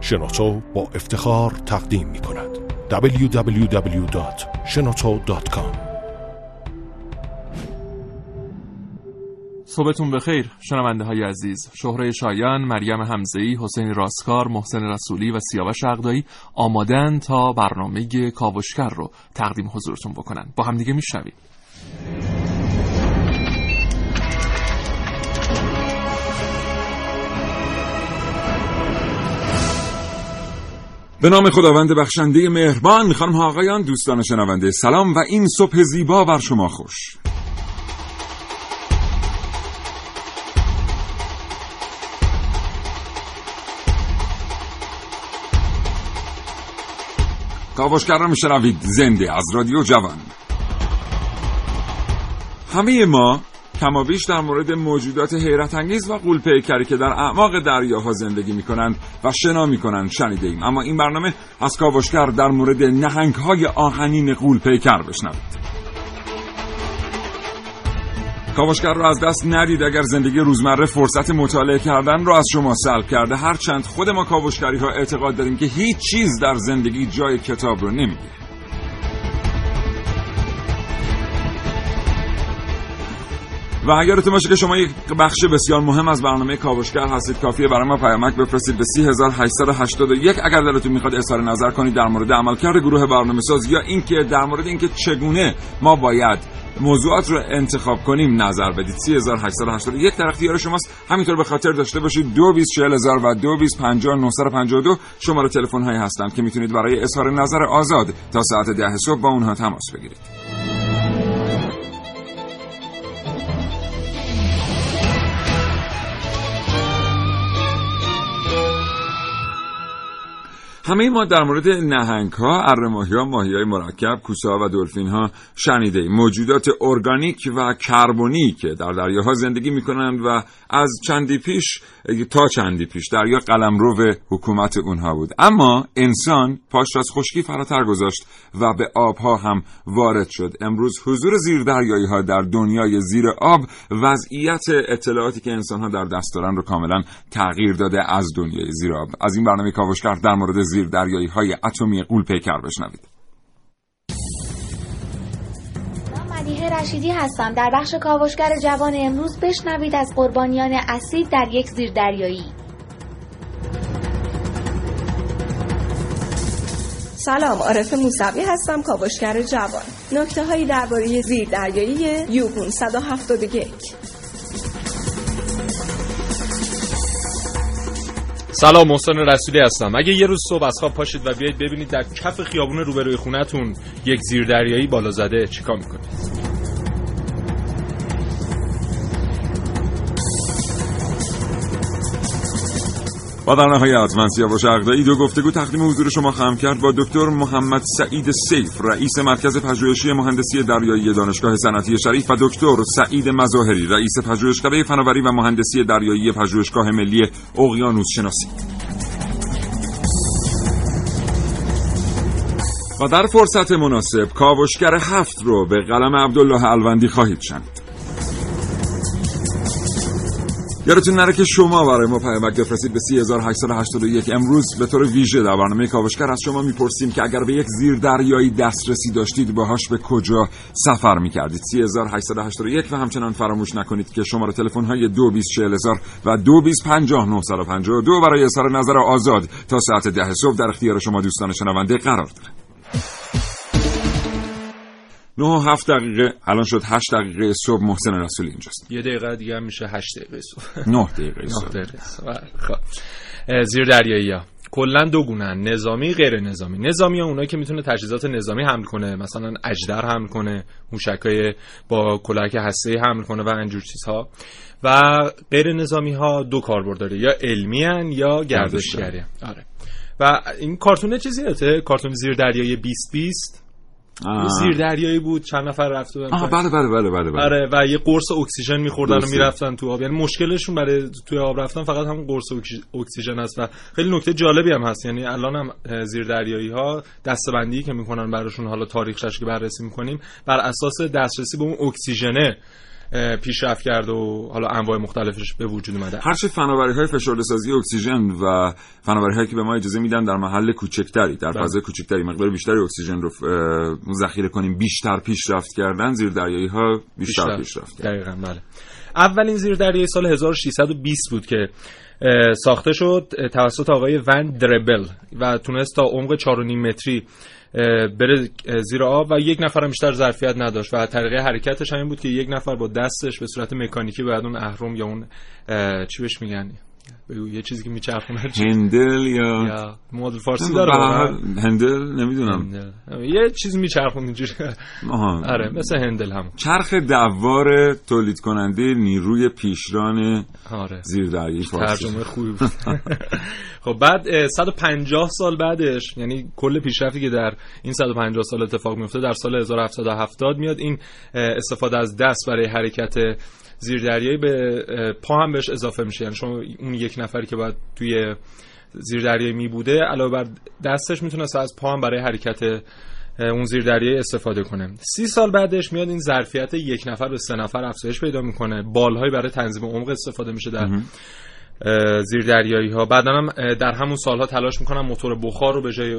شنوتو با افتخار تقدیم می کند. www.shenoto.com صبحتون بخیر شنونده های عزیز. شهره شایان مریم همزهی حسین راستکار محسن رسولی و سیاوش عقدایی آمادن تا برنامه کاوشگر رو تقدیم حضورتون بکنن. با همدیگه میشنویم. به نام خداوند بخشنده مهربان خانم ها آقایان دوستان شنونده سلام و این صبح زیبا بر شما خوش. کاوشگر را میشنوید زنده از رادیو جوان. همه ما کمابیش در مورد موجودات حیرت انگیز و قول پیکری که در اعماق دریاها زندگی می کنند و شنا می کنند شنیده ایم. اما این برنامه از کاوشگر در مورد نهنگ های آهنین قول پیکر بشنوید. کاوشگر را از دست ندید اگر زندگی روزمره فرصت مطالعه کردن را از شما سلب کرده. هرچند خود ما کاوشگری ها اعتقاد داریم که هیچ چیز در زندگی جای کتاب رو نمی‌گیره. و اگر باشه که شما یک بخش بسیار مهم از برنامه کاوشگر هستید کافیه برای ما پیامک بفرستید به 3881 اگر دلتون می‌خواد اظهار نظر کنید در مورد عملکرد گروه برنامه ساز یا اینکه در مورد اینکه چگونه ما باید موضوعات رو انتخاب کنیم نظر بدید. 3881 در اختیار شماست. همینطور به خاطر داشته باشید 224000 و 2250 شماره تلفن هایی هستند که می‌تونید برای اظهار نظر آزاد تا ساعت 10 صبح با اونها تماس بگیرید. همه ما در مورد نهنگ ها، ارماهی ها، ماهی های مرکب، کوسه و دلفین ها شنیده ایم. موجودات ارگانیک و کربونی که در دریاها زندگی می کنند و از چندی پیش تا چندی پیش دریا قلمرو حکومت اونها بود. اما انسان پاش از خشکی فراتر گذاشت و به آبها هم وارد شد. امروز حضور زیر دریایی ها در دنیای زیر آب وضعیت اطلاعاتی که انسان ها در دست دارن رو کاملا تغییر داده از دنیای زیر آب. از این برنامه کاوشگر در مورد زیر دریایی های اتمی قول پیکر بشنوید مدیه رشیدی هستم. در بخش کاوشگر جوان امروز بشنوید از قربانیان اسید در یک زیردریایی. سلام عارف موسوی هستم کاوشگر جوان. نکته هایی درباره زیردریایی یو 171 سلام محسن رسولی هستم. اگه یه روز صبح از خواب پاشید و بیاید ببینید در کف خیابون روبروی خونتون یک زیردریایی بالا زده چیکار می‌کنید؟ و در نهایت من سیاوش عقدایی دو گفتگو تقدیم حضور شما خواهم کرد با دکتر محمد سعید سیف رئیس مرکز پژوهشی مهندسی دریایی دانشگاه صنعتی شریف و دکتر سعید مظاهری رئیس پژوهشکده فناوری و مهندسی دریایی پژوهشگاه ملی اقیانوس شناسی. و در فرصت مناسب کاوشگر هفت رو به قلم عبدالله الوندی خواهید شنید. یادتون نره که شما برای ما پیامک بفرستید به 3881 امروز به طور ویژه در برنامه کاوشگر از شما می‌پرسیم که اگر به یک زیر دریایی دسترسی داشتید باهاش به کجا سفر می‌کردید؟ 3881 و همچنان فراموش نکنید که شماره تلفن های 224000 و 225952 برای اظهار نظر آزاد تا ساعت ده صبح در اختیار شما دوستان شنونده قرار داره 9 و 7 دقیقه. الان شد 8 دقیقه صبح. محسن رسولی اینجاست. یه دقیقه دیگه هم میشه 8 دقیقه صبح. 9 دقیقه صبح. بله، خب. زیر دریایی ها کلا دو گونن نظامی غیر نظامی. نظامی ها اونایی که می‌تونه تجهیزات نظامی حمل کنه. مثلا اجدر حمل کنه. موشکای با کلاهک هسته حمل کنه و اینجور چیزها. و غیر نظامی ها دو کاربرد داره یا علمی هن یا گردشگری آره. و این کارتون چیزی کارتون زیر دریایی 2020 زیر دریایی بود چند نفر رفته بودن بله بله بله بله, بله. آره و یه قرص اکسیژن میخوردن و می‌رفتن تو آب. یعنی مشکلشون برای توی آب رفتن فقط همون قرص اکسیژن است و خیلی نکته جالبی هم هست. یعنی الان هم زیر دریایی ها دستبندی که می‌کنن براشون حالا تاریخش که بررسی می‌کنیم بر اساس دسترسی به اون اکسیژنه پیشرفت کرد و حالا انواع مختلفش به وجود اومده هرچه فناوری های فشرده سازی اکسیژن و فناوری هایی که به ما اجازه میدن در محل کوچکتری در بله. فضای کوچکتری مقدار بیشتری اکسیژن رو ذخیره کنیم بیشتر پیشرفت کردن زیر دریایی ها بیشتر پیشرفت کردن. دقیقا بله اولین زیردریایی سال 1620 بود که ساخته شد توسط آقای ون دربل و تونست تا عمق 4.5 متری بره زیر آب و یک نفر هم بیشتر ظرفیت نداشت و طریقه حرکتش همین بود که یک نفر با دستش به صورت مکانیکی باید اون اهرم یا اون چی بهش میگن؟ بگو یه چیزی که میچرخونه؟ هندل یا یا مدل فارسی داره هندل نمی‌دونم. هندل. یه چیزی میچرخون اینجوری. آره مثل هندل هم. چرخ دوار تولید کننده نیروی پیشران آره. زیردریایی فارسی. ترجمه خوبی بود. خب بعد اه، 150 سال بعدش یعنی کل پیشرفتی که در این 150 سال اتفاق میفته در سال 1770 میاد این استفاده از دست برای حرکت زیردریایی به پا هم بهش اضافه میشه. یعنی شما اون یک نفری که باید توی زیردریایی می بوده علاوه بر دستش می‌تونست از پا هم برای حرکت اون زیردریایی استفاده کنه. سی سال بعدش میاد این ظرفیت یک نفر به سه نفر افزایش پیدا می‌کنه. بالهایی برای تنظیم عمق استفاده میشه در زیر دریایی ها بعدا هم در همون سالها تلاش می‌کنن موتور بخار رو به جای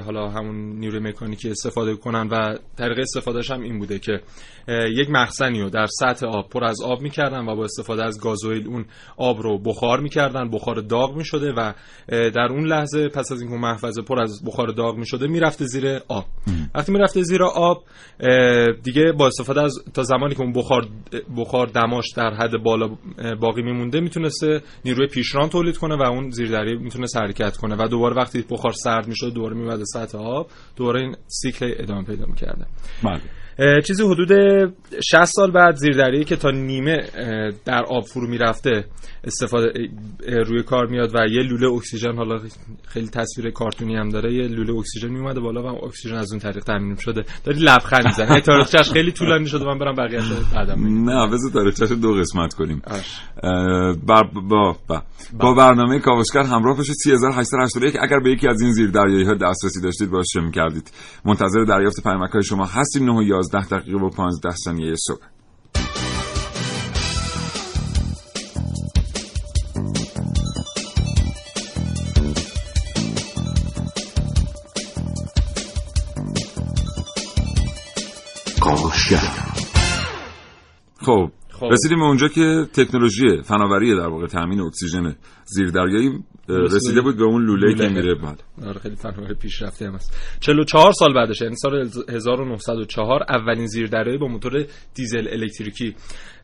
حالا همون نیروی مکانیکی استفاده کنن و طریقه استفادهش هم این بوده که یک مخزنی رو در سطح آب پر از آب می‌کردن و با استفاده از گازوئیل اون آب رو بخار می‌کردن بخار داغ می‌شده و در اون لحظه پس از اینکه محفظه پر از بخار داغ می‌شده می‌رفته زیر آب. وقتی می‌رفته زیر آب دیگه با استفاده از تا زمانی که اون بخار بخار دماش در حد بالا باقی میمونده می‌تونسته نیروی پیشران تولید کنه و اون زیردریایی می‌تونست حرکت کنه و دوباره وقتی بخار سرد می‌شد دوباره میومد سطح آب دوباره این سیکل ادامه پیدا می‌کرده. بله. چیزی حدود 60 سال بعد زیردریایی که تا نیمه در آب فرو می‌رفته استفاده روی کار میاد و یه لوله اکسیژن حالا خیلی تصویر کارتونی هم داره یه لوله اکسیژن میومده بالا و اکسیژن از اون طریق تامین شده. داری لبخند می‌زنی. تاریخچش خیلی طولانی شده. من برم بقیه‌اش رو بعدم نه بذار تاریخچه‌شو دو قسمت کنیم. آش. اه، بر با با, با برنامه کاوشگر همراه باشید. 3881 اگر به یکی از این زیر دریایی ها دسترسی داشتید باهاش چه می‌کردید؟ منتظر دریافت پیامک های شما هستیم. 9 11 دقیقه و 15 ثانیه صبح خب خب. رسیدیم به اونجا که تکنولوژی فناوری در واقع تامین اکسیژن زیردریایی رسیده بود به اون لوله که. میره بعد. آره خیلی فناوری پیشرفته هم است 44 سال بعدش یعنی سال 1904 اولین زیردریایی با موتور دیزل الکتریکی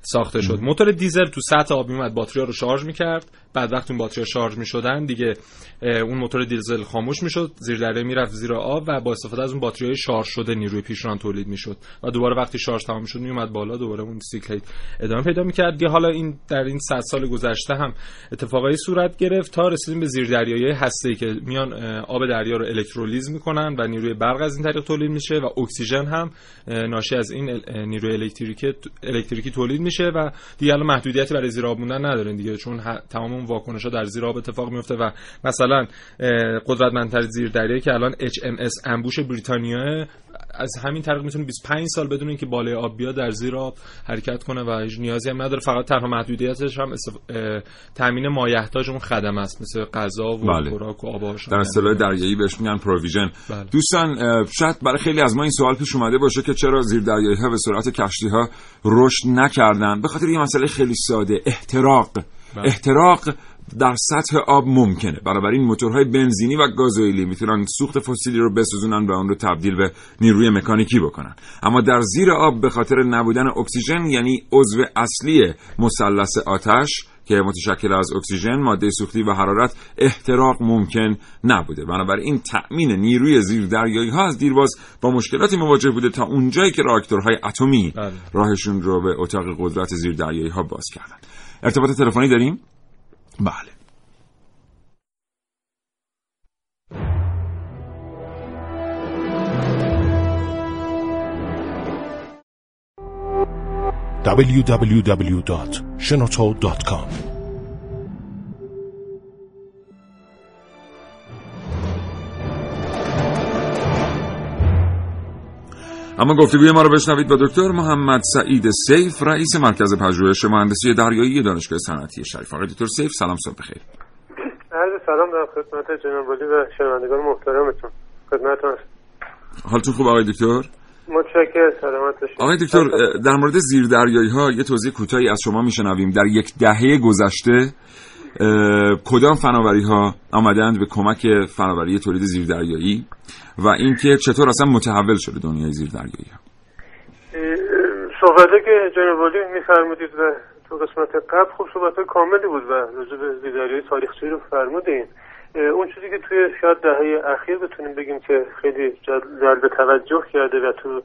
ساخته شد. موتور دیزل تو سطح آب میومد باتری رو شارژ می‌کرد. بعد وقتی اون باتری شارژ می‌شدن دیگه اون موتور دیزل خاموش می‌شد زیردریایی می‌رفت زیر آب و با استفاده از اون باتری های شارژ شده نیروی پیشران تولید می‌شد و دوباره وقتی شارژ تمام شد میومد بالا دوباره اون سیکل ادامه پیدا می‌کرد. دیگه حالا این در این 100 سال گذشته هم اتفاقایی صورت گرفت تا رسیدیم به زیردریایی هسته‌ای که میان آب دریا رو الکترولیز می‌کنن و نیروی برق از این طریق تولید میشه و اکسیژن هم ناشی از این نیروی الکتریکی الکتریکی تولید میشه و دیگه الان محدودیتی برای زیر آب موندن دیگه چون تمام اون واکنش ها در زیر آب اتفاق میفته و مثلا اه، قدرتمندترین زیردریایی که الان HMS انبوش بریتانیا از همین طریق می‌تونه 25 سال بدون اینکه بالای آب بیاد در زیر آب حرکت کنه و هیچ نیازی هم نداره فقط تنها محدودیتش هم استف... اه، تامین مایحتاج اون خدمه است مثل غذا و بله. خوراک و آب. در اصطلاح دریایی بهش میگن پروویژن بله. دوستان شاید برای خیلی از ما این سوال پیش اومده باشه که چرا زیر دریایی ها به سرعت کشتی ها رشد نکردن به خاطر یه مسئله خیلی ساده احتراق احتراق در سطح آب ممکنه بنابراین موتورهای بنزینی و گازوئیلی می‌تونن سوخت فسیلی رو بسوزونن و اون رو تبدیل به نیروی مکانیکی بکنن اما در زیر آب به خاطر نبودن اکسیژن یعنی عضو اصلی مثلث آتش که متشکل از اکسیژن، ماده سوختی و حرارت احتراق ممکن نبوده. بنابراین تأمین نیروی زیر دریایی ها از دیرباز با مشکلاتی مواجه بوده تا اونجایی که راکتورهای اتمی بله. راهشون رو به اتاق قدرت زیر دریایی ها باز کردن. ارتباط تلفنی داریم؟ بله. www.shenoto.com اما گفتگوی ما رو بشنوید با دکتر محمد سعید سیف رئیس مرکز پژوهش مهندسی دریایی دانشگاه صنعتی شریف. آقای دکتر سیف سلام صبح بخیر. عرض سلام دارم خدمت جناب و شنوندگان محترمتون. خدمتتون حالتون خوب آقای دکتر؟ متشکرم سلامت آقای دکتر در مورد زیردریایی ها یه توضیح کوتاهی از شما میشنویم. در یک دهه گذشته کدام فناوری ها آمدند به کمک فناوری تولید زیردریایی؟ و اینکه چطور اصلا متحول شده دنیای زیردریایی ها صحبته که جناب ولی میفرمودید و تو قسمت قبل خوب صحبت کاملی بود و راجع به زیردریایی تاریخچه‌ای رو فرمودین. اون چیزی که توی شاید دهه اخیر بتونیم بگیم که خیلی جل- جلب توجه کرده و تو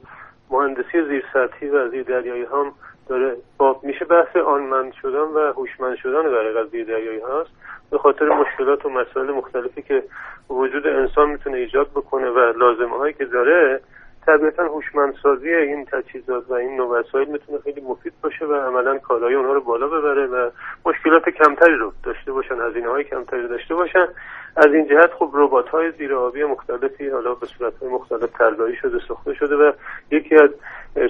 مهندسی زیرسطحی و زیردریایی هم داره باب میشه بحث آنمند شدن و هوشمند شدن در حقیقت زیردریایی هاست. به خاطر مشکلات و مسائل مختلفی که وجود انسان می‌تونه ایجاد بکنه و لازمه هایی که داره طبیعتا هوشمندسازی این تجهیزات و این نوع وسایل می‌تونه خیلی مفید باشه و عملا کارایی اونها رو بالا ببره و مشکلات کمتری رو داشته باشن هزینه های کمتری رو داشته باشن. از این جهت خب ربات های زیر آبی مختلفی حالا به صورت های مختلف طراحی شده ساخته شده و یکی از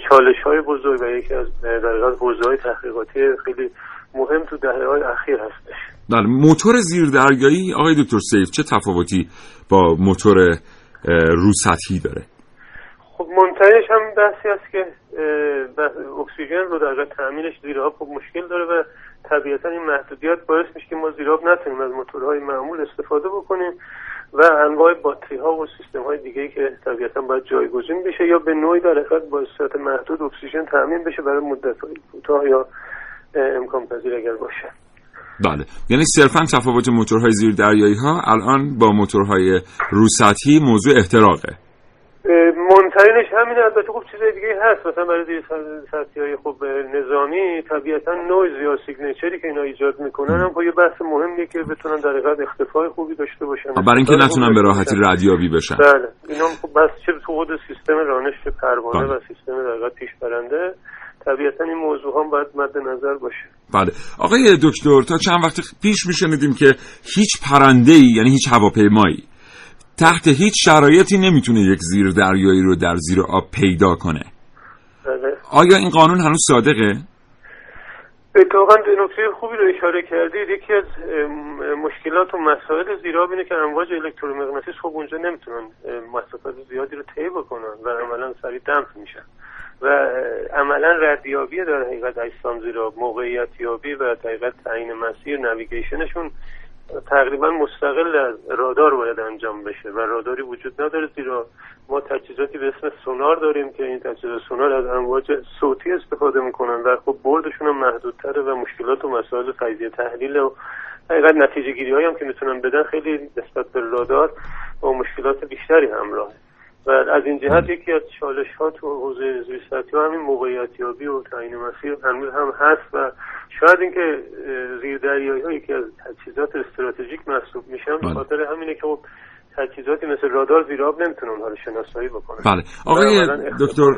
چالش های بزرگ و یکی از در حوزه های تحقیقاتی خیلی مهم تو دهه های اخیر هستش. بله موتور زیردریایی آقای دکتر سیف چه تفاوتی با موتور رو سطحی داره؟ خب منتهیش هم بحثی است که اکسیژن رو در تامینش زیر آب خب مشکل داره و طبیعتا این محدودیت باعث میشه که ما زیر آب نتونیم از موتورهای معمول استفاده بکنیم و انواع باتری ها و سیستم های دیگه که طبیعتا باید جایگزین بشه یا به نوعی در حقیقت با صورت محدود اکسیژن تامین بشه برای مدت های کوتاه یا امکان پذیر اگر باشه. بله. یعنی صرفا تفاوت موتورهای زیردریایی ها الان با موتورهای رو سطحی موضوع احتراقه. مهم‌ترینش همینه البته خب چیزای دیگه هست. مثلا برای زیر سطحی های خب نظامی طبیعتا نویز یا signature ی که اینا ایجاد می‌کنن هم خب یه بحث مهمیه که بتونن در حقیقت اختفای خوبی داشته باشن. برای اینکه نتونن به راحتی. ردیابی بشن. بله. اینا خب بحث چه تو خود سیستم رانش پروانه بله. و سیستم در حقیقت پیش برنده. طبیعتا این موضوع هم باید مد نظر باشه. بله. آقای دکتر تا چند وقت پیش میشنیدیم که هیچ پرنده یعنی هیچ هواپیمایی تحت هیچ شرایطی نمی‌تونه یک زیر دریایی رو در زیر آب پیدا کنه. بله. آیا این قانون هنوز صادقه؟ اتفاقا به نکته خوبی رو اشاره کردید. یکی از مشکلات و مسائل زیراب اینه که امواج الکترومغناطیس خب اونجا نمی‌تونن مسافت زیادی رو طی بکنن و عملا سریع دمپ میشن. و عملا ردیابی در حقیقت اجسام زیراب موقعیت یابی و حقیقت تعیین مسیر نویگیشنشون تقریبا مستقل از رادار باید انجام بشه و راداری وجود نداره زیرا ما تجهیزاتی به اسم سونار داریم که این تجهیزات سونار از امواج صوتی استفاده می‌کنن و خب بردشون هم محدودتره و مشکلات و مسائل تجزیه تحلیل و حقیقت نتیجه گیری هم که می‌تونن بدن خیلی نسبت به رادار با مشکلات بیشتری همراهه و از این جهت یکی از چالش ها تو حوزه ها همین موقعیت یابی و تعیین مسیر هنوز هم هست و شاید اینکه اه، زیردریایی ها یکی از تجهیزات استراتژیک محسوب میشن به بله. خاطر همینه که خب تجهیزاتی مثل رادار زیر آب نمی‌تونن اونها رو شناسایی بکنن. بله. آقای دکتر.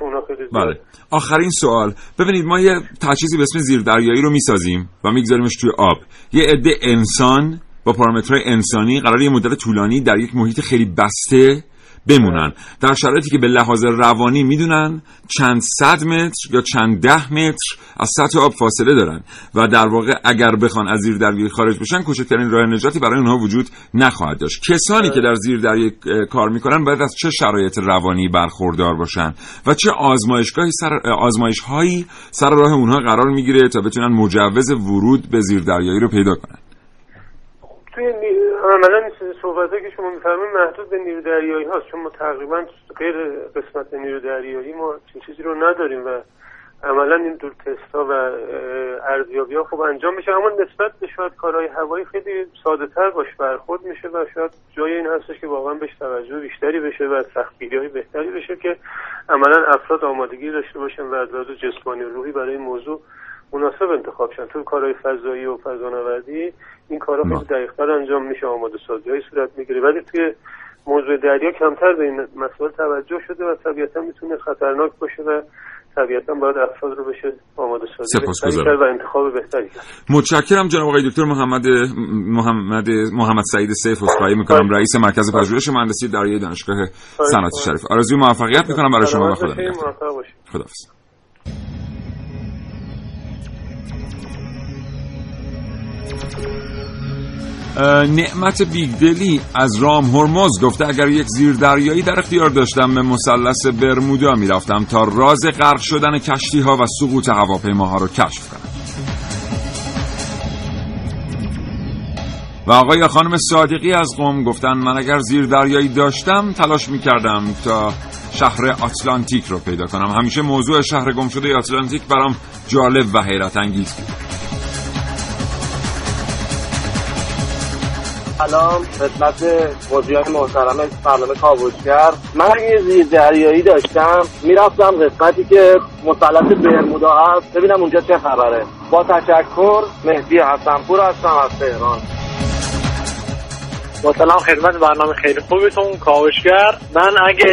بله. آخرین سوال. ببینید ما یه تجهیزی به اسم زیردریایی رو می‌سازیم و میگذاریمش توی آب. یه عده انسان با پارامترهای انسانی قرار یه مدت طولانی در یک محیط خیلی بسته بمونن. در شرایطی که به لحاظ روانی می‌دونن چند صد متر یا چند ده متر از سطح آب فاصله دارن و در واقع اگر بخوان از زیر دریایی خارج بشن کوچکترین راه نجاتی برای اونها وجود نخواهد داشت. کسانی که در زیر دریایی اه، کار می‌کنن باید از چه شرایط روانی برخوردار باشن و چه آزمایشگاهی سر آزمایش هایی سر راه اونها قرار می‌گیره تا بتونن مجوز ورود به زیر دریایی رو پیدا کنن؟ توی عملا این صحبته که شما میفرمایید محدود به نیرو دریایی هاست. چون ما تقریبا غیر قسمت نیرو دریایی ما چیزی رو نداریم و عملا این دور تست ها و ارزیابی ها خوب انجام میشه. اما نسبت به شاید کارهای هوایی خیلی ساده تر باش برخورد میشه و شاید جای این هستش که واقعا بهش توجه بیشتری بشه و سختگیری های بهتری بشه که عملا افراد آمادگی داشته باشن و از لحاظ جسمانی و روحی برای موضوع مناسب انتخاب شن تو کارهای فضایی و فضانوردی این کارها. خیلی دقیقتر انجام میشه آماده سازی های صورت می‌گیره. ولی توی موضوع دریا کمتر به این مسائل توجه شده و طبیعتا می‌تونه خطرناک باشه و طبیعتا باید افراد رو بشه آماده سازی. بهتری کرد و انتخاب بهتری کرد. متشکرم جناب آقای دکتر محمد محمد محمد سعید سیف اسقایی می‌کنم. رئیس مرکز پژوهش مهندسی دریایی دانشگاه صنعتی شریف. آرزوی موفقیت می‌کنم. برای شما و خدا نگهدار. خداحافظ. نعمت بیگدلی از رام هرمز گفته اگر یک زیردریایی در اختیار داشتم به مثلث برمودا می‌رفتم تا راز غرق شدن کشتی ها و سقوط هواپیماها رو کشف کنم. و آقای خانم صادقی از قوم گفتن من اگر زیر دریایی داشتم تلاش می‌کردم تا شهر آتلانتیک رو پیدا کنم. همیشه موضوع شهر گم شده آتلانتیک برام جالب و حیرت انگیز بود. سلام خدمت مدیران محترم برنامه کاوشگر. من یه زیر دریایی داشتم می‌رفتم قسمتی که مثلث برمودا هست. ببینم اونجا چه خبره. با تشکر مهدی حسنپور هستم از تهران. با سلام خدمت برنامه خیلی خوبتون کاوشگر. من اگه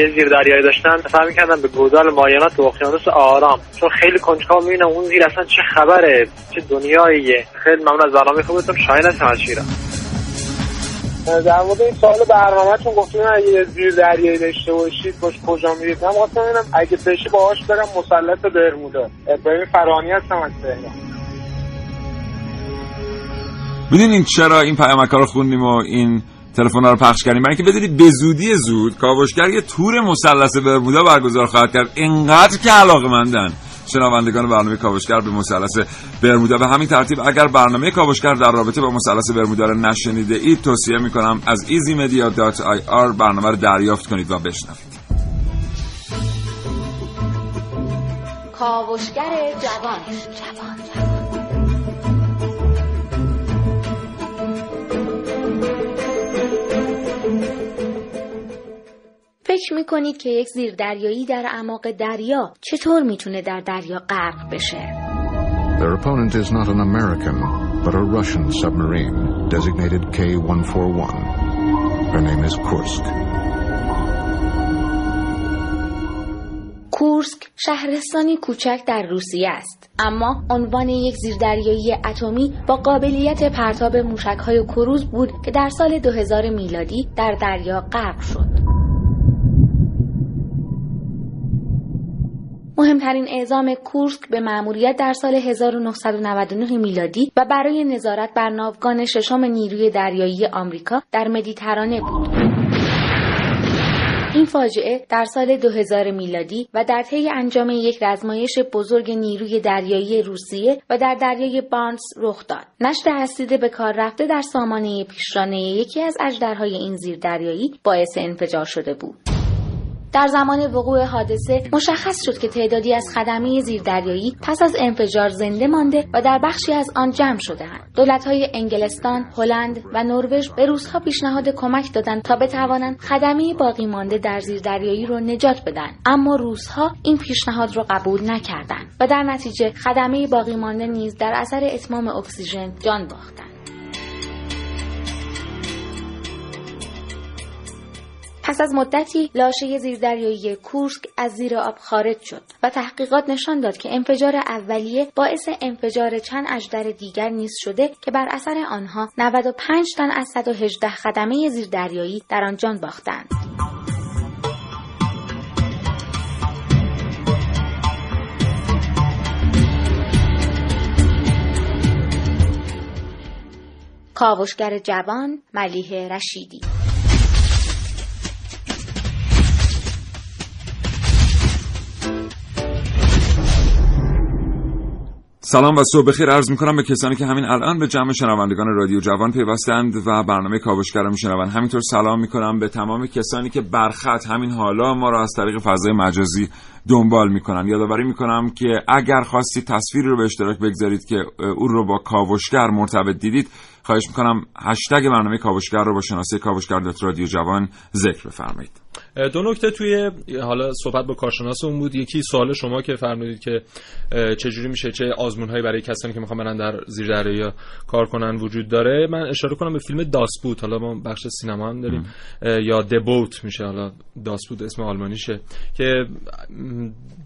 یه زیر دریایی داشتم فهم می‌کردم به گودال مایانات و اقیانوس آرام. چون خیلی کنجکاو می‌بینم اون زیر اصلا چه خبره چه دنیاییه. خیلی ممنون از برنامه خوبتون شاین از همشیرم در مورد این سوال برنامهتون گفتیم اگه زیر دریایی داشته باشید باش کجا میرید؟ من خواستم ببینم اگه بشه باهاش برم مثلث برمودا. ابراهیم فرانی هستم از تهران. می‌دونین چرا این پیامک رو خوندیم و این تلفن رو پخش کردیم؟ برای اینکه بدونید به زودی زود کاوشگر یه تور مثلث برمودا برگزار خواهد کرد. اینقدر که علاقه مندن شنوندگان برنامه کاوشگر به مثلث برمودا به همین ترتیب اگر برنامه کاوشگر در رابطه با مثلث برمودا رو نشنیده اید توصیه می‌کنم از easymedia.ir برنامه رو دریافت کنید و بشنوید. کاوشگر جوان. فکر می‌کنید که یک زیردریایی در اعماق دریا چطور می‌تونه در دریا غرق بشه؟ Their opponent is not an American, but a Russian submarine designated K-141. Her name is Kursk. کورسک شهرستانی کوچک در روسیه است اما عنوان یک زیردریایی اتمی با قابلیت پرتاب موشک‌های کروز بود که در سال 2000 میلادی در دریا غرق شد مهمترین اعزام کورسک به مأموریت در سال 1999 میلادی و برای نظارت بر ناوگان ششم نیروی دریایی آمریکا در مدیترانه بود. این فاجعه در سال 2000 میلادی و در طی انجام یک رزمایش بزرگ نیروی دریایی روسیه و در دریای بارنس رخ داد. نشت اسید به کار رفته در سامانه پیشرانه یکی از اژدرهای این زیردریایی باعث انفجار شده بود. در زمان وقوع حادثه مشخص شد که تعدادی از خدمه زیردریایی پس از انفجار زنده مانده و در بخشی از آن جمع شدهاند. دولت‌های انگلستان، هلند و نروژ به روس‌ها پیشنهاد کمک دادند تا بتوانند خدمه باقی مانده در زیردریایی را نجات بدن. اما روس‌ها این پیشنهاد را قبول نکردند و در نتیجه خدمه باقی مانده نیز در اثر اتمام اکسیژن جان باختند. پس از مدتی لاشه زیردریایی کورسک از زیر آب خارج شد و تحقیقات نشان داد که انفجار اولیه باعث انفجار چند اژدر دیگر نیز شده که بر اثر آنها 95 تن از 118 خدمه زیردریایی در آن جان باختند. کاوشگر جوان ملیه رشیدی سلام و صبح بخیر. عرض می‌کنم به کسانی که همین الان به جمع شنوندگان رادیو جوان پیوستند و برنامه کاوشگر رو میشنوند همینطور سلام می‌کنم به تمام کسانی که برخط همین حالا ما را از طریق فضای مجازی دنبال می‌کنن یادآوری می‌کنم که اگر خواستید تصویری رو به اشتراک بگذارید که او رو با کاوشگر مرتبط دیدید خواهش می‌کنم هشتگ برنامه کاوشگر رو با شناسه کاوشگر رادیو جوان ذکر بفرمایید. دو نکته توی حالا صحبت با کارشناس اون بود. یکی سوال شما که فرمودید که چجوری میشه چه آزمون برای کسانی که می‌خوان برن در زیر دریا کار کنن وجود داره؟ من اشاره کنم به فیلم داسپوت. حالا ما بخش سینما هم داریم. یا دبوت میشه. حالا داسپوت اسم آلمانیشه. که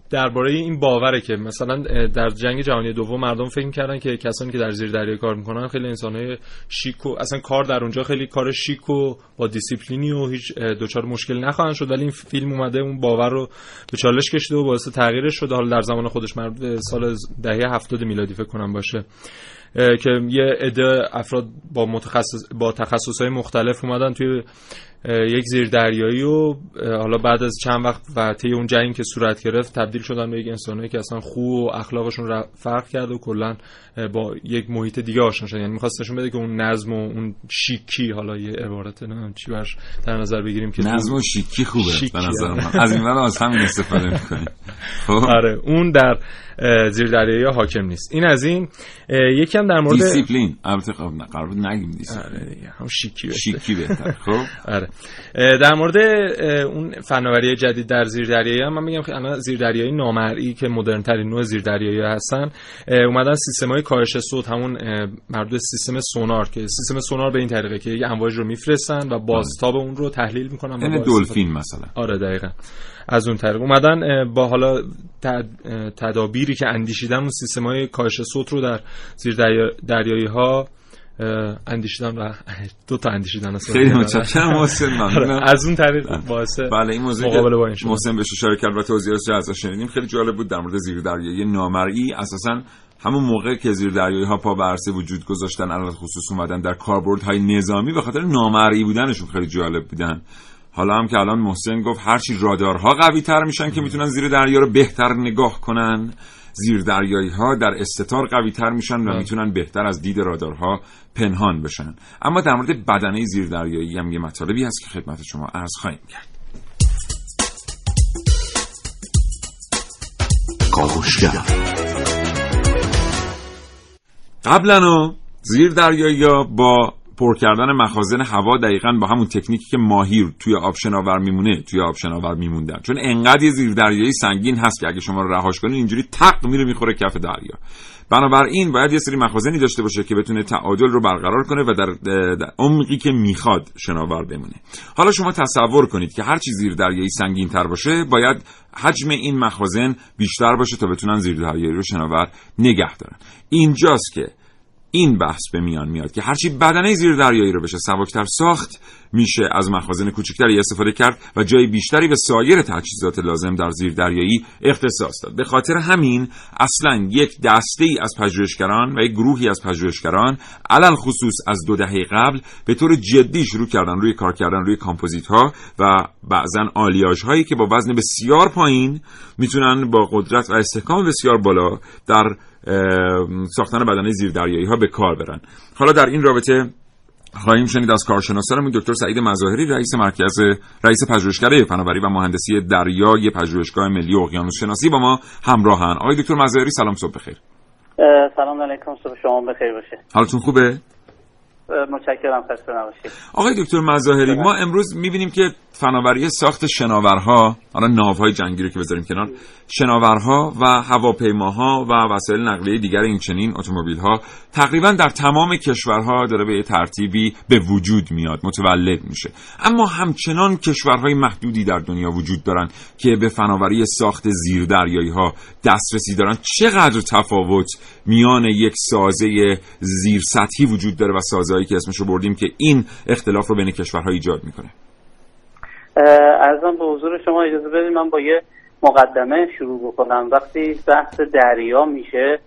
درباره این باوره که مثلا در جنگ جهانی دوم مردم فکر می‌کردن که کسانی که در زیر دریا کار می‌کنن خیلی انسانهای شیک و اصلا کار در اونجا خیلی کار شیک و با دیسیپلینی و هیچ دچار مشکل نخواهند شد. ولی این فیلم اومده اون باور رو به چالش کشیده و باعث تغییرش شده. حالا در زمان خودش مربوط سال دهه 70 میلادی فکر کنم باشه که یه عده افراد با متخصص با تخصصهای مختلف اومدن توی یک زیر دریایی و حالا بعد از چند وقت و طی اون جنگ که صورت گرفت تبدیل شدن به یک انسانایی که اصلا خو و اخلاقشون فرق کرد و کلا با یک محیط دیگه آشنا شدن. یعنی می‌خواست نشون بده که اون نظم و اون شیکی حالا یه عبارت نه چی براش در نظر بگیریم که نظم و شیکی خوبه به نظر من. از این از همین استفاده می‌کنیم خب؟ آره اون در زیر دریایی حاکم نیست. این از این یکی هم در مورد دیسیپلین. البته خب قراره نگیم دیسیپلین. آره دیگه هم شیکی بهتر شیکی بهتر خب؟ آره. در مورد اون فناوری جدید در زیر دریایی هم من میگم که الان زیر دریایی نامرئی که مدرن ترین نوع زیر دریایی هستن اومدن سیستم های کاهش صوت همون مربوط سیستم سونار که سیستم سونار به این طریقه که یه امواج رو میفرستن و بازتاب اون رو تحلیل می‌کنن یعنی دلفین مثلا. آره دقیقا. از اون طریق. اومدن با حالا تدابیری که اندیشیدن اون سیستم های کاهش صوت رو در زیر دریایی ها اندیشیدن و دو تا اندیشیدن خیلی متشکرم. محسن ممنونم. از اون طریق باعث بله این موضوع مقابله با این محسن بهش اشاره کرد و توضیحات جزا شنیدیم خیلی جالب بود در مورد زیر دریایی نامرئی. اساسا همون موقع که زیر دریایی ها پا به وجود گذاشتن علل خصوص اومدن در کاربردهای نظامی به خاطر نامرئی بودنشون خیلی جالب بودن. حالا هم که الان محسن گفت هرچی رادارها قوی تر میشن که می‌تونن زیر دریا رو بهتر نگاه کنن. زیر دریایی ها در استتار قوی تر میشن و می‌تونن بهتر از دید رادارها پنهان بشن. اما در مورد بدنه زیر دریایی هم یه مطالبی هست که خدمت شما عرض خواهیم کرد. قبلا زیر دریایی با پر کردن مخازن هوا دقیقا با همون تکنیکی که ماهی توی آب شناور میمونه توی آب شناور میموندن. چون انقدر یه زیردریایی سنگین هست که اگه شما رو رهاش کنین اینجوری تق میره می‌خوره کف دریا. بنابراین باید یه سری مخازنی داشته باشه که بتونه تعادل رو برقرار کنه و در, در عمقی که می‌خواد شناور بمونه. حالا شما تصور کنید که هر چی زیر دریایی سنگین تر باشه باید حجم این مخازن بیشتر باشه تا بتونن زیر دریایی رو شناور نگه دارن. اینجاست که این بحث به میان میاد که هرچی بدنه زیر دریایی رو بشه سبکتر ساخت میشه از مخازن کوچکتری استفاده کرد و جای بیشتری به سایر تجهیزات لازم در زیر دریایی اختصاص داد. به خاطر همین اصلا یک دسته ای از پژوهشگران و یک گروهی از پژوهشگران علل خصوص از دو دهه قبل به طور جدی شروع کردن روی کار کردن روی کامپوزیت ها و بعضا آلیاژ هایی که با وزن بسیار پایین می‌تونن با قدرت و استحکام بسیار بالا در ساختن بدنه زیردریایی ها به کار برن. حالا در این رابطه خواهیم شنید از کارشناسانمون دکتر سعید مظاهری رئیس مرکز رئیس پژوهشکده فناوری و مهندسی دریای پژوهشگاه ملی اقیانوس شناسی با ما همراهن. آقای دکتر مظاهری سلام صبح بخیر. سلام علیکم صبح شما بخیر باشه. حالتون خوبه؟ متشکرم خسته نباشید. آقای دکتر مظاهری ما امروز می‌بینیم که فناوری ساخت شناورها حالا ناوهای جنگی رو که بذاریم کنار شناورها و هواپیماها و وسایل نقلیه دیگر این چنین اتومبیل‌ها تقریبا در تمام کشورها داره به ترتیبی به وجود میاد متولد میشه. اما همچنان کشورهای محدودی در دنیا وجود دارن که به فناوری ساخت زیردریایی ها دسترسی دارن. چقدر تفاوت میان یک سازه زیر سطحی وجود داره و سازهایی که اسمشو بردیم که این اختلاف رو بین کشورها ایجاد می‌کنه. ارزم به حضور شما اجازه بدید من با یه مقدمه شروع بکنم. وقتی بحث دریا میشه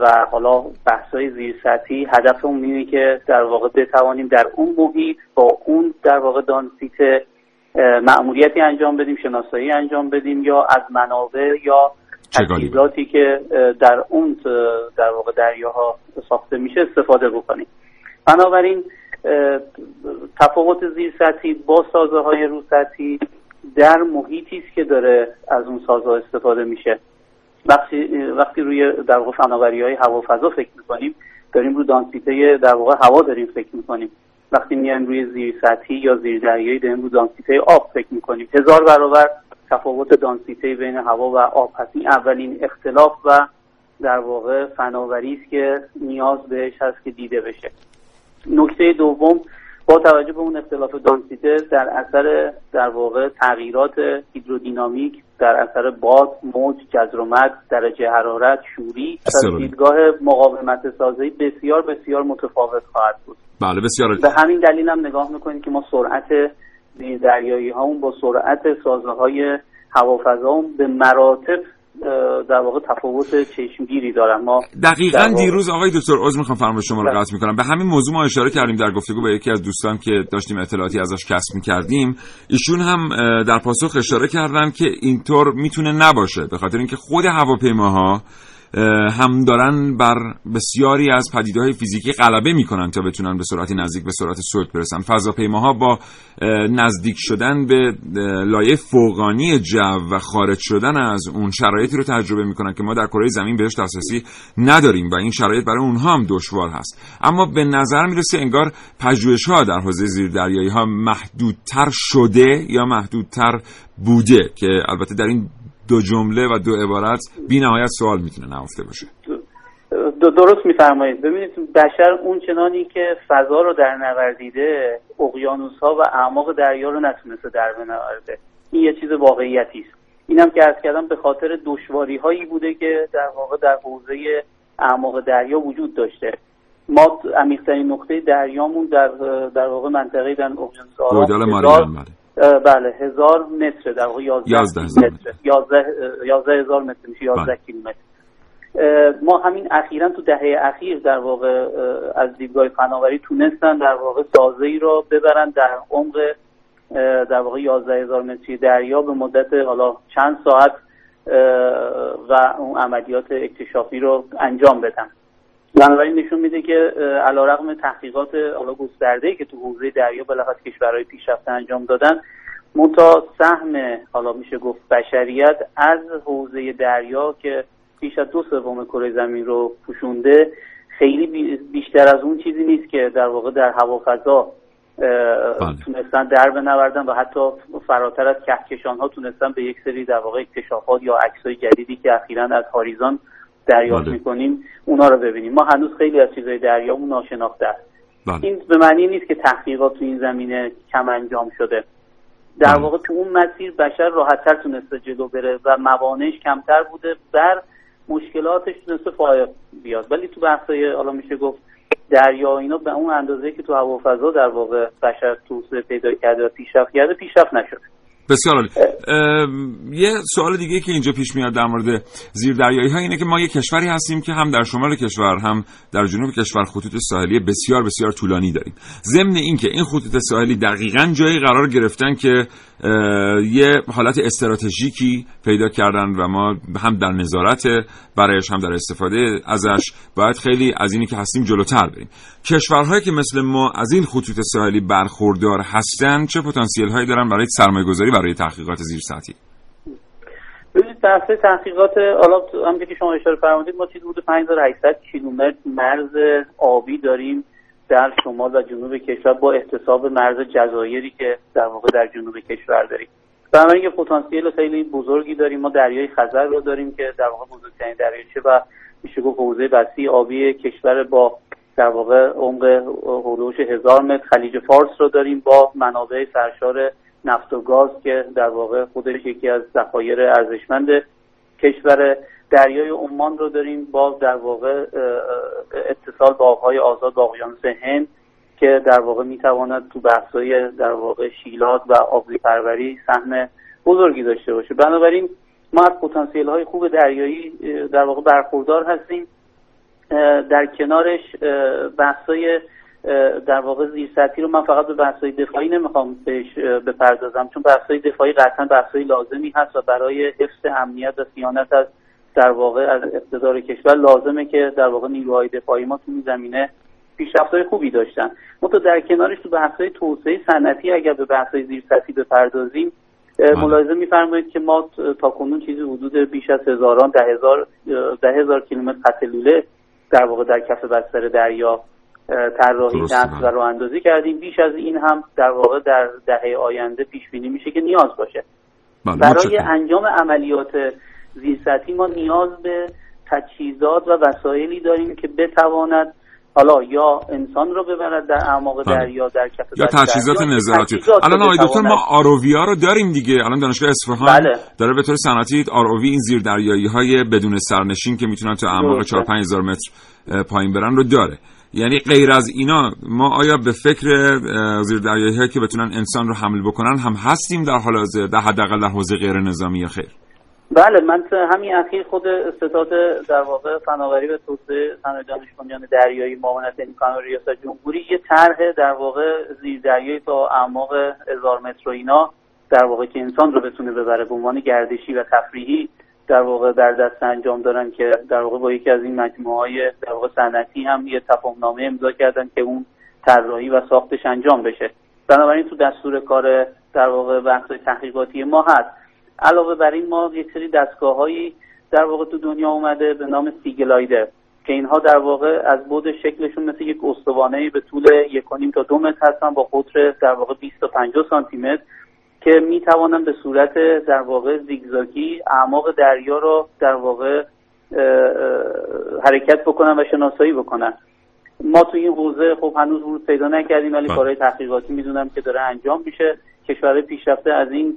و حالا بحثای زیر سطحی هدف اون اینه که در واقع بتوانیم در اون محیط با اون در واقع دانسیت معمولیتی انجام بدیم شناسایی انجام بدیم یا از منابع یا تجهیزاتی که در اون در واقع دریاها ساخته میشه استفاده بکنیم. بنابراین تفاوت زیر سطحی با سازه های رو سطحی در محیطی است که داره از اون سازها استفاده میشه. وقتی وقتی روی در واقع فناوری های هوا فضا فکر می‌کنیم داریم رو دانسیته در واقع هوا داریم فکر می‌کنیم. وقتی میایم روی زیر سطحی یا زیر دریایی داریم رو دانسیته آب فکر می‌کنیم. هزار برابر تفاوت دانسیته بین هوا و آب هست. این اولین اختلاف و در واقع فناوری است که نیاز بهش هست که دیده بشه. نکته دوم با توجه به اون اختلاف دانسیته در اثر در واقع تغییرات هیدرودینامیک در اثر باد، موج، جزر و مد، درجه حرارت، شوری و. دیدگاه مقاومت سازی بسیار بسیار متفاوت خواهد بود بله بسیار. به همین دلیل هم نگاه می‌کنید که ما سرعت دریایی هامون با سرعت سازه های هوافضا به مراتب در واقع تفاوت چشمگیری دارن ما دقیقا واقع- دیروز آقای دکتر عذر می‌خوام فرمایش شما رو بله. قطع می‌کنم. به همین موضوع ما اشاره کردیم در گفتگو با یکی از دوستان که داشتیم اطلاعاتی ازش کسب می‌کردیم. ایشون هم در پاسخ اشاره کردن که اینطور می‌تونه نباشه به خاطر اینکه خود هواپیماها اه، هم دارن بر بسیاری از پدیده‌های فیزیکی غلبه می‌کنن تا بتونن به سرعت نزدیک به سرعت صوت برسن. فضاپیماها با نزدیک شدن به لایه فوقانی جو و خارج شدن از اون شرایطی رو تجربه می‌کنن که ما در کره زمین بهش دسترسی نداریم و این شرایط برای اونها هم دشوار هست. اما به نظر می‌رسه انگار پژوهش‌ها در حوزه زیردریایی ها محدودتر شده یا محدودتر بوده که البته در این دو جمله و دو عبارت بی نهایت سوال می‌تونه نهفته باشه. درست میفرمایید. ببینید بشر اون چنانی که فضا رو در نوردیده اقیانوس ها و اعماق دریا رو نتونسته در بنورده این یه چیز واقعیتی است. اینم که عرض کردم به خاطر دشواری هایی بوده که در واقع در حوزه اعماق دریا وجود داشته. ما عمیقترین نقطه دریامون در در واقع منطقه در اقیانوس آرام بله هزار متر در واقع یازده متر. یازده هزار متر میشه یازده بله. کیلومتر. ما همین اخیرا تو دهه اخیر در واقع از دیدگاه فناوری تونستن در واقع سازه ای رو ببرن در عمق در واقع یازده هزار متری دریا به مدت حالا چند ساعت و اون عملیات اکتشافی رو انجام بدن. بنابراین نشون میده که علا رقم تحقیقات حالا گسترده که تو حوزه دریا بالاخره کشورهای پیشرفته انجام دادن منتها سهم حالا میشه گفت بشریت از حوزه دریا که بیش از دو سوم کره زمین رو پوشونده خیلی بی- بیشتر از اون چیزی نیست که در واقع در هوافضا اه، تونستن در بنوردن و حتی فراتر از کهکشان ها تونستن به یک سری در واقع اکتشافات یا عکسای جدیدی که اخیرا از هاریزان دریافت بله. می‌کنیم اونا رو ببینیم ما هنوز خیلی از چیزهای دریامون ناشناخته است بله. این به معنی نیست که تحقیقات تو این زمینه کم انجام شده در بله. واقع تو اون مسیر بشر راحتتر تونسته جلو بره و موانعش کمتر بوده بر مشکلاتش تونسته فائق بیاد ولی تو بحثای حالا میشه گفت دریا اینا به اون اندازه که تو هوافضا در واقع بشر توسعه پیدا کرده و پیشرفت کرده پیشرفت نشده بسیار عالی. یه سوال دیگه که اینجا پیش میاد در مورد زیردریایی ها اینه که ما یه کشوری هستیم که هم در شمال کشور هم در جنوب کشور خطوط ساحلی بسیار بسیار طولانی داریم. ضمن اینکه این خطوط ساحلی دقیقا جایی قرار گرفتن که یه حالت استراتژیکی پیدا کردن و ما هم در نظارت برایش هم در استفاده ازش باید خیلی از اینی که هستیم جلوتر بریم. کشورهایی که مثل ما از این خطوط ساحلی برخوردار هستن چه پتانسیل هایی دارن برای سرمایه گذاری برای تحقیقات زیر سطحی ببینید بحث تحقیقات حالا همونطور که شما اشاره فرمودید ما چیزی حدود 5800 کیلومتر مرز آبی داریم در شمال و جنوب کشور با احتساب مرز جزایری که در واقع در جنوب کشور داریم. بنابراین یه پتانسیل خیلی بزرگی داریم. ما دریای خزر رو داریم که در واقع بزرگترین دریاچه و میشه گفت حوزه وسیع آبی کشور با در واقع عمق حدود هزار متر. خلیج فارس رو داریم با منابع سرشار نفت و گاز که در واقع خودش یکی از ذخایر ارزشمند کشور دریای عمان رو داریم. با در واقع اتصال با آبهای آزاد با اقیانوس هند که در واقع می‌تواند تو بحث‌های در واقع شیلات و آبی پروری سهم بزرگی داشته باشه. بنابراین ما از پتانسیل های خوب دریایی در واقع برخوردار هستیم. در کنارش بحثای در واقع زیرسطحی رو من فقط به بحثای دفاعی نمی‌خوام بهش بپردازم چون بحثای دفاعی قطعا بحثای لازمی هست و برای حفظ امنیت و صیانت از در واقع از اقتدار کشور لازمه که در واقع نیروهای دفاعی ما تو این زمینه پیشرفت‌های خوبی داشتن. منتها در کنارش تو بحث‌های توسعه صنعتی اگر به بحث‌های زیرسطحی بپردازیم اه، ملاحظه می‌فرمایید که ما تا کنون چیزی حدود بیش از هزاران ده هزار ده هزار کیلومتر خط لوله در واقع در کف بستر دریا طراحی نصب و راه اندازی کردیم بیش از این هم در واقع در دهه آینده پیش بینی میشه که نیاز باشه بله، برای. انجام عملیات زیرسطحی ما نیاز به تجهیزات و وسایلی داریم که بتواند حالا یا انسان رو ببرد در اعماق بله. دریا در کف یا تجهیزات نظارتی الان رو آقای دکتر ما آروویا رو داریم دیگه الان دانشگاه اصفهان بله. داره به طور صنعتی آرووی این زیردریایی های بدون سرنشین که می‌تونن تا اعماق درسته. 4 5000 متر پایین برن رو داره یعنی غیر از اینا ما آیا به فکر اه، زیردریایی هایی که بتونن انسان رو حمل بکنن هم هستیم در حال حاضر در حداقل در حوزه غیر نظامی یا خیر؟ بله من همین اخیر خود استعداد در واقع فناوری و توسعه صنایع دانش دریایی معاونت امکان ریاست جمهوری یه طرح در واقع زیردریایی تا اعماق هزار متر و اینا در واقع که انسان رو بتونه ببره به عنوان گردشی و تفریحی. در واقع در دست انجام دارن که در واقع با یکی از این مجموعه های در واقع صنعتی هم یه تفاهمنامه امضا کردن که اون طراحی و ساختش انجام بشه. بنابراین تو دستور کار در واقع بحث تحقیقاتی ما هست. علاوه بر این ما یک سری دستگاه هایی در واقع تو دنیا اومده به نام سیگلایدر که اینها در واقع از بود شکلشون مثل یک استوانه به طول یک و نیم تا دو متر هستن با قطر در واقع 20 تا 50 سانتی متر. که می توانن به صورت در واقع زیگزاگی اعماق دریا رو در واقع حرکت بکنن و شناسایی بکنن ما تو این حوزه خب هنوز ورود پیدا نکردیم ولی بله. کارهای تحقیقاتی می‌دونم که داره انجام میشه کشورهای پیشرفته از این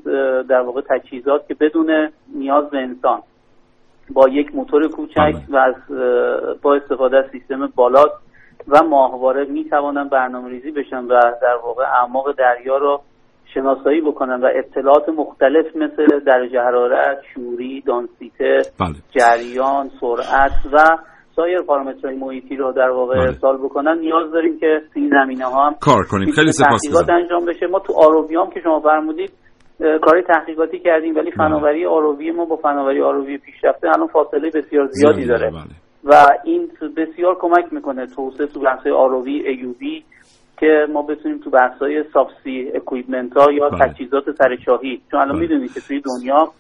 در واقع تجهیزات که بدون نیاز به انسان با یک موتور کوچک بله. و از با استفاده از سیستم بالات و ماهواره می‌توانن برنامه ریزی بشن و در واقع اعماق دریا رو شناسایی بکنن و اطلاعات مختلف مثل درجه حرارت، شوری، دانسیته، بله. جریان، سرعت و سایر پارامترهای محیطی رو در واقع بله. ارسال بکنن. نیاز داریم که این زمینه ها هم کار کنیم. خیلی می‌تونه سپاس تحقیقات انجام بشه. ما تو ROV ام که شما فرمودید کاری تحقیقاتی کردیم ولی فناوری ROV ما با فناوری ROV پیشرفته الان فاصله بسیار زیادی داره. بله. و این بسیار کمک می‌کنه توسعه تو بحث ROV AUV ی که ما بتونیم تو بحث های subsea equipment ها یا بله. تجهیزات سرچاهی چون الان بله. می‌دونید که توی دنیا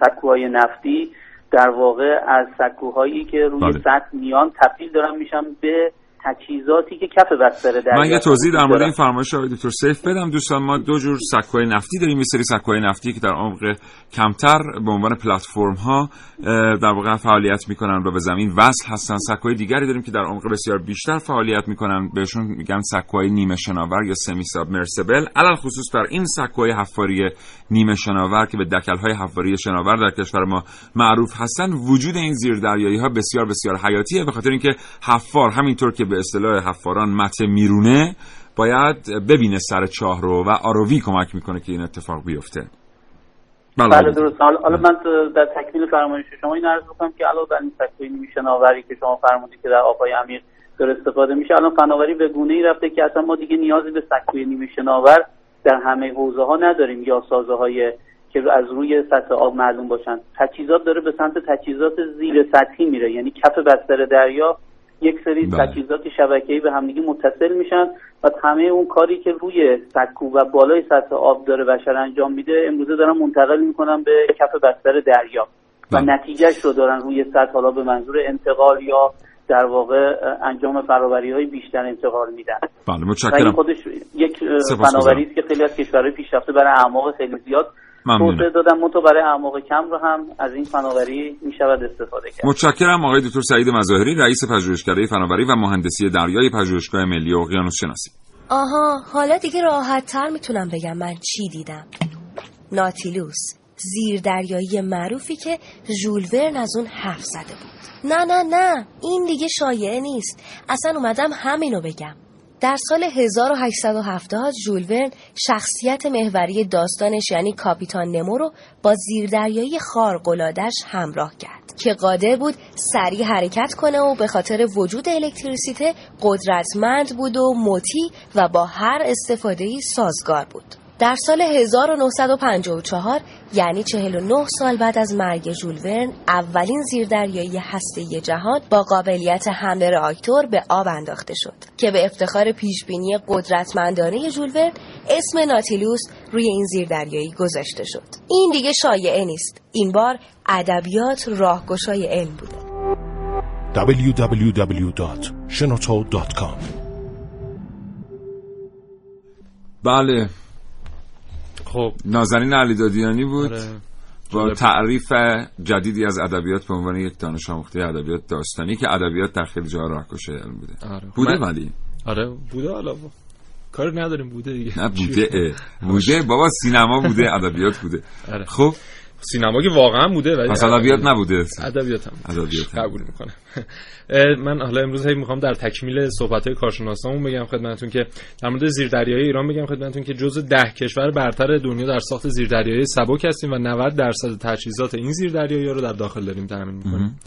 سکوهای نفتی در واقع از سکوهایی که روی بله. سطح میان تبدیل دارن میشن به تجهیزاتی که کف بستر دریا من یه توضیح در مورد. این فرمایش آقای دکتر سیف بدم. دوستان ما دو جور سکوهای نفتی داریم. یه سری سکوهای نفتی که در عمق کمتر به عنوان پلتفرم ها در واقع فعالیت می‌کنن و به زمین وصل هستن. سکوهای دیگری داریم که در عمق بسیار بیشتر فعالیت می‌کنن. بهشون میگن سکوهای نیمه شناور یا سمی سابمرسیبل علل خصوص بر این سکوهای حفاری نیمه شناور که به دکلهای حفاری شناور در کشور ما معروف هستن وجود این زیردریایی ها بسیار بسیار حیاتیه. به خاطر اینکه حفار همینطور که به اصطلاح حفاران مته میرونه باید ببینه سر چاه رو و آرووی کمک می‌کنه که این اتفاق بیفته. بله. درست. حالا من در تکمیل فرمایش شما این عرض بکنم که علاوه بر این سکوی نیمه شناوری که شما فرمودید که در آبهای عمیق داره استفاده میشه الان فناوری به گونه ای رفته که اصلا ما دیگه نیازی به سکوی نیمه شناور در همه حوزه ها نداریم. یا سازه های که از روی سطح آب معلوم باشن. تجهیزات داره به سمت تجهیزات زیر سطحی میره. یعنی کف بستر دریا یک سری بله. تجهیزات شبکه‌ای به همدیگه متصل میشن و همه اون کاری که روی سکو و بالای سطح آب داره بشر انجام میده امروزه دارن منتقل می‌کنن به کف بستر دریا و بله. نتیجهش رو دارن روی سطح حالا به منظور انتقال یا در واقع انجام فرآوری های بیشتر انتقال میدن بله متشکرم خودش یک. فناوری است که خیلی از کشورهای پیشرفته برای اعماق خیلی زیاد. توسعه دادن منتها برای اعماق کم رو هم از این فناوری می‌شود استفاده کرد. متشکرم آقای دکتر سعید مظاهری رئیس پژوهشکده فناوری و مهندسی دریایی پژوهشگاه ملی اقیانوس شناسی. آها حالا دیگه راحت تر می‌تونم بگم من چی دیدم. ناتیلوس زیر دریایی معروفی که ژول ورن از اون حرف زده بود. نه نه نه این دیگه شایعه نیست. اصلا اومدم همینو بگم. در سال 1870 ژول ورن شخصیت محوری داستانش یعنی کاپیتان نمو رو با زیردریایی خارق‌العاده‌اش همراه کرد که قادر بود سریع حرکت کنه و به خاطر وجود الکتریسیته قدرتمند بود و مطیع و با هر استفاده سازگار بود. در سال 1954 یعنی 49 سال بعد از مرگ ژول ورن اولین زیردریایی هسته‌ای جهان با قابلیت حمل راکتور به آب انداخته شد که به افتخار پیشبینی قدرتمندانه ژول ورن اسم ناتیلوس روی این زیردریایی گذاشته شد. این دیگه شایعه نیست این بار ادبیات راهگشای علم بوده. www.shenoto.com بله خب نازنین علی دادیانی بود آره. با تعریف جدیدی از ادبیات به عنوان یک دانش آموخته ادبیات داستانی که ادبیات در خیلی جاها راهگشای علم بوده آره. بوده من- ولی آره بوده حالا کار نداریم بوده دیگه نه بوده. بوده بابا سینما بوده ادبیات بوده آره. خب سینما که واقعا بوده ولی پس ادبیات نبوده. ادبیات هم. ادبیات. قبول می‌کنم. من حالا امروز هی می‌خوام در تکمیل صحبت های کارشناسامون بگم خدمتتون که در مورد زیردریایی ایران بگم خدمتتون که جزو ده کشور برتر دنیا در ساخت زیردریایی سبک هستیم و 90 درصد تجهیزات این زیردریایی رو در داخل داریم تامین می‌کنیم.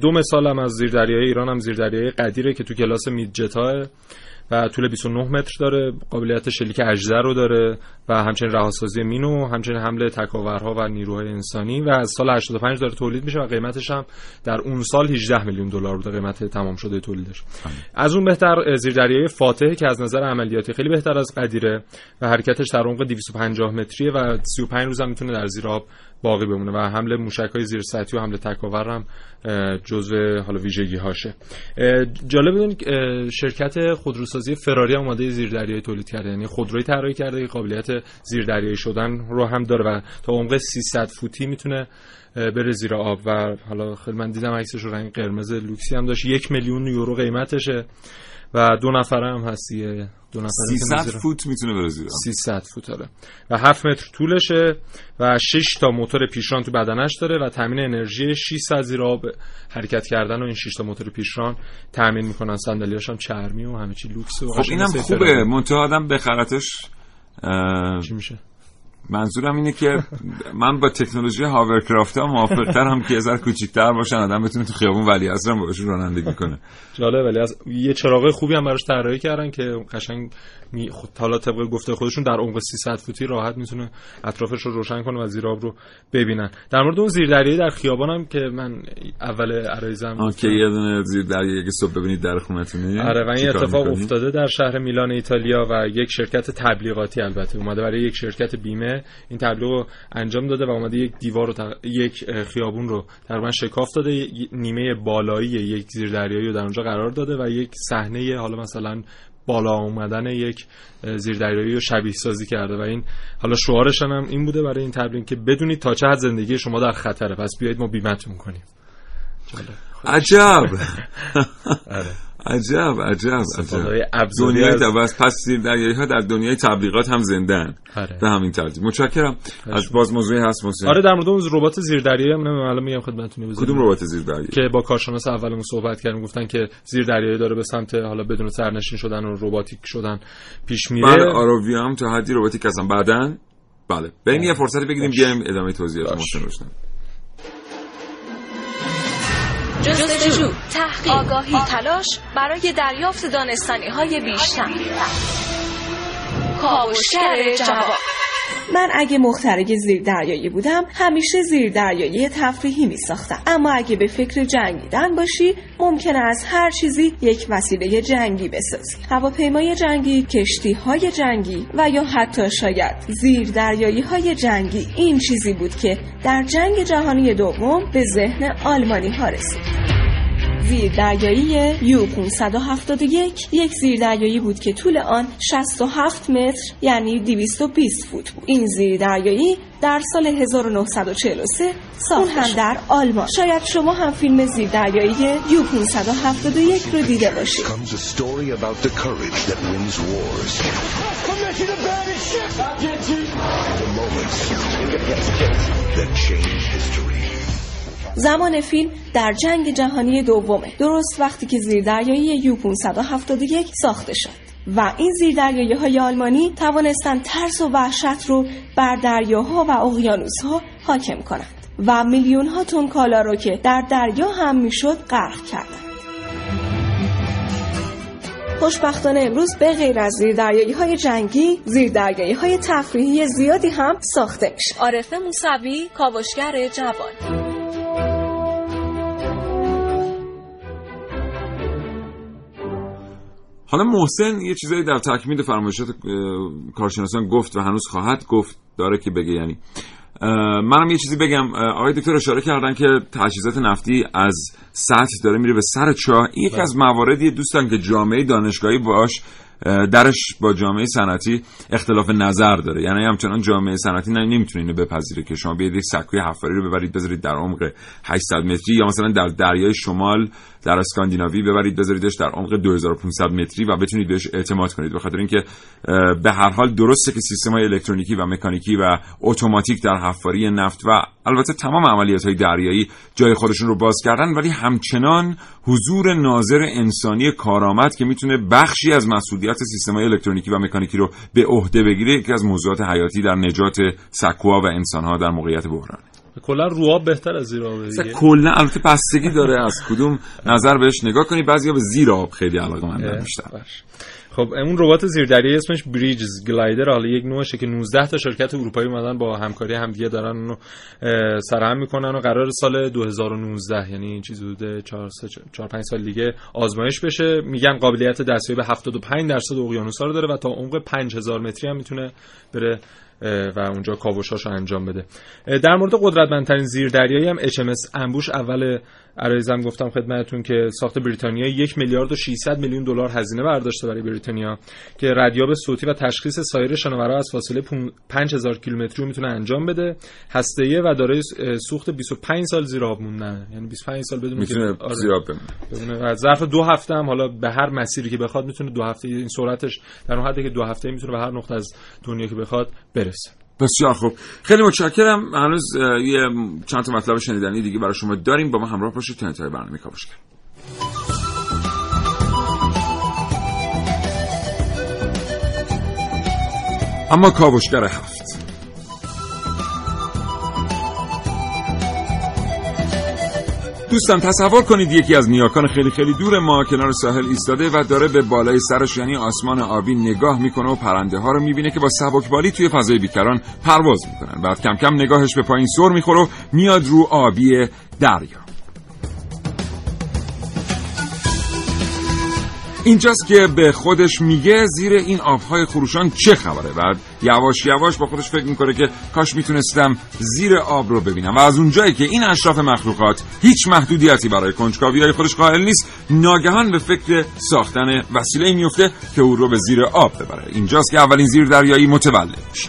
دو مثال هم از زیردریایی ایران هم زیردریایی قدیره که تو کلاس میدجتا و طول 29 متر داره قابلیت شلیک اجزا رو داره و همچنین رهاسازی مینو همچنین حمله تکاورها و نیروهای انسانی و از سال 85 داره تولید میشه و قیمتش هم در اون سال 18 میلیون دلار بوده قیمت تمام شده تولیدش. از اون بهتر زیردریایی فاتح که از نظر عملیاتی خیلی بهتر از قدیره و حرکتش در عمق 250 متریه و 35 روز هم می‌تونه در زیر آب باقی بمونه و حمله موشک های زیر سطحی و حمله تکاور هم جزو حالا ویژگی هاشه جالب بدونید شرکت خودروسازی فراری هم اومده زیردریایی تولید کرده. یعنی خودروی طراحی کرده که قابلیت زیردریایی شدن رو هم داره و تا عمق 300 فوتی می‌تونه بره زیر آب. و حالا خیلی من دیدم عکسش رو رنگ قرمز لوکسی هم داشت. یک میلیون یورو قیمتشه و دو نفره هم هستی دو نفره 300 فوت می‌تونه بره زیر آب. 300 فوت آره. و 7 متر طولشه و 6 تا موتور پیشران تو بدنش داره و تامین انرژی 600 زیر آب حرکت کردن و این 6 تا موتور پیشران تامین می‌کنن. صندلیاش هم چرمی و همه چی لوکس و خب اینم خوبه. منتها آدم بخرتش اه، چی میشه؟ منظورم اینه که من با تکنولوژی هاورکرافت ها موافقترم که ذره کوچیک‌تر باشن آدم بتونه تو خیابون ولی هم باشون رانندگی کنه. جالب ولی از یه چراغ خوبی هم براش طراحی کردن که قشنگ می خود حالا طبق گفته خودشون در عمق 300 فوتی راحت می‌تونه اطرافش رو روشن کنه و زیر آب رو ببینن. در مورد اون زیردریایی در خیابانم که من اول عرایزم که یه دونه زیر دریایی که صبح ببینید در خونتونه. آره و این اتفاق؟ افتاده در شهر میلان ایتالیا و یک شرکت تبلیغاتی البته. اومده برای یک شرکت بیمه این تبلیغ رو انجام داده و اومده یک دیوار رو تق- یک خیابون رو تقریبا شکاف داده. نیمه بالایی یک زیردریایی رو در اونجا قرار داده و یک صحنه حالا مثلا بالا اومدن یک زیردریایی رو شبیه سازی کرده و این حالا شعارش هم این بوده برای این تبلیغ که بدونید تا چه حد زندگی شما در خطره. پس بیایید ما بیمتون کنیم. عجب! آره. عجب عجب عجب. دنیای از- تبس پس زیر دریایی ها در دنیای تبلیغات هم زندن آره. به همین ترتیب. متشکرم. از باز موضوعی هست محسن. آره در مورد اون ربات زیردریایی هم من الان میگم خدمتتون بذارید. کدوم ربات زیر دریایی که با کارشناس اولمون صحبت کردیم گفتن که زیر دریایی داره به سمت حالا بدون سرنشین شدن و رباتیک شدن پیش میره. بله آروویا هم تا حدی رباتیک هستن. بعدن بله. بریم یه فرصتی بگیریم بیایم ادامه توضیحات محسن روشن. جستجو. تحقیق آگاهی تلاش برای دریافت دانستانی های بیشتر. کاوشگر جواب من اگه مخترق زیردریایی بودم همیشه زیردریایی تفریحی می ساختم اما اگه به فکر جنگیدن باشی ممکنه از هر چیزی یک وسیله جنگی بسازی. هواپیمای جنگی کشتی های جنگی و یا حتی شاید زیردریایی های جنگی. این چیزی بود که در جنگ جهانی دوم به ذهن آلمانی ها رسید. زیردریایی یو 571 یک. زیردریایی بود که طول آن 67 متر یعنی 220 فوت بود. این زیردریایی در سال 1943 ساخته هم در آلمان. شاید شما هم فیلم زیردریایی یو 571 رو دیده باشید. That change history. زمان فیلم در جنگ جهانی دومه. درست وقتی که زیردریایی یو 571 ساخته شد. و این زیردریایی های آلمانی توانستند ترس و وحشت رو بر دریاها و اقیانوسها حاکم کنند و میلیون ها تن کالا رو که در دریا هم می‌شد غرق کردند. خوشبختانه امروز به غیر از زیردریایی های جنگی زیردریایی های تفریحی زیادی هم ساخته میشه. عارف موسوی کاوشگر جوان. حالا محسن یه چیزایی در تکمیل فرمایشات کارشناسان گفت و هنوز خواهد گفت داره که بگه یعنی. منم یه چیزی بگم. آقای دکتر اشاره کردن که تجهیزات نفتی از سطح داره میره به سر چاه. این یکی از مواردی دوستان که جامعه دانشگاهی باش درش با جامعه صنعتی اختلاف نظر داره. یعنی همچنان جامعه صنعتی نمی‌تونه اینو بپذیره که شما بیاید یک سکوی حفاری رو ببرید بذارید در عمق 800 متری یا مثلا در دریای شمال در اسکاندیناوی ببرید بذاریدش در عمق 2500 متری و بتونید بهش اعتماد کنید. به خاطر اینکه به هر حال درسته که سیستم های الکترونیکی و مکانیکی و اتوماتیک در حفاری نفت و البته تمام عملیات های دریایی جای خودشون رو باز کردن ولی همچنان حضور ناظر انسانی کارآمد که می‌تونه بخشی از مسئولیت سیستم های الکترونیکی و مکانیکی رو به عهده بگیره یکی از موضوعات حیاتی در نجات سکوها و انسانها در موقعیت بحران. کلا رواب بهتر از زیر آب دیگه. کلا البته بستگی داره از کدوم نظر بهش نگاه کنی. بعضیا به زیر آب خیلی علاقه من بیشتر. خب اون ربات زیردریایی اسمش بریجز گلایدر حالا یک نوعشه که 19 تا شرکت اروپایی اومدن با همکاری همدیگه دارن اونو سرهم می‌کنن و قرار سال 2019 یعنی این چیز حدود 4 4 5 سال دیگه آزمایش بشه. میگن قابلیت دستیابی به 75 درصد اقیانوس‌ها رو داره و تا عمق 5000 متری هم می‌تونه بره و اونجا کاوشاش رو انجام بده. در مورد قدرتمندترین زیردریایی هم HMS انبوش اول عرایزم گفتم خدمتتون که ساخت بریتانیا یک میلیارد و 600 میلیون دلار هزینه برداشته برای بریتانیا که ردیاب صوتی و تشخیص سایر شناورا از فاصله 5000 کیلومتری می‌تونه انجام بده. هسته‌ای و دارای سوخت 25 سال زیر آب موندن یعنی 25 سال بدون می‌تونه آره. زیر آب بمونه. ظرف دو هفته هم حالا به هر مسیری که بخواد می‌تونه دو هفته این سرعتش در اون حدی که دو هفته می‌تونه به هر نقطه از دنیا که بخواد برسه. بسیار خوب. خیلی متشکرم. هنوز یه چند تا مطلب شنیدنی دیگه برای شما داریم. با ما همراه باشید تا انتهای برنامه کاوشگر اما کاوشگر هفت. دوستان تصور کنید یکی از نیاکان خیلی خیلی دور ما کنار ساحل ایستاده و داره به بالای سرش یعنی آسمان آبی نگاه می‌کنه و پرنده ها رو می‌بینه که با سبکبالی توی فضای بیکران پرواز می‌کنن بعد کم کم نگاهش به پایین سر می‌خوره و میاد رو آبی دریا. اینجاست که به خودش میگه زیر این آبهای خروشان چه خبره. بعد یواش یواش با خودش فکر می‌کنه که کاش می‌تونستم زیر آب رو ببینم. و از اونجایی که این اشراف مخلوقات هیچ محدودیتی برای کنجکاوی های خودش قائل نیست ناگهان به فکر ساختن وسیله میفته که او رو به زیر آب ببره. اینجاست که اولین زیر دریایی متولد میشه.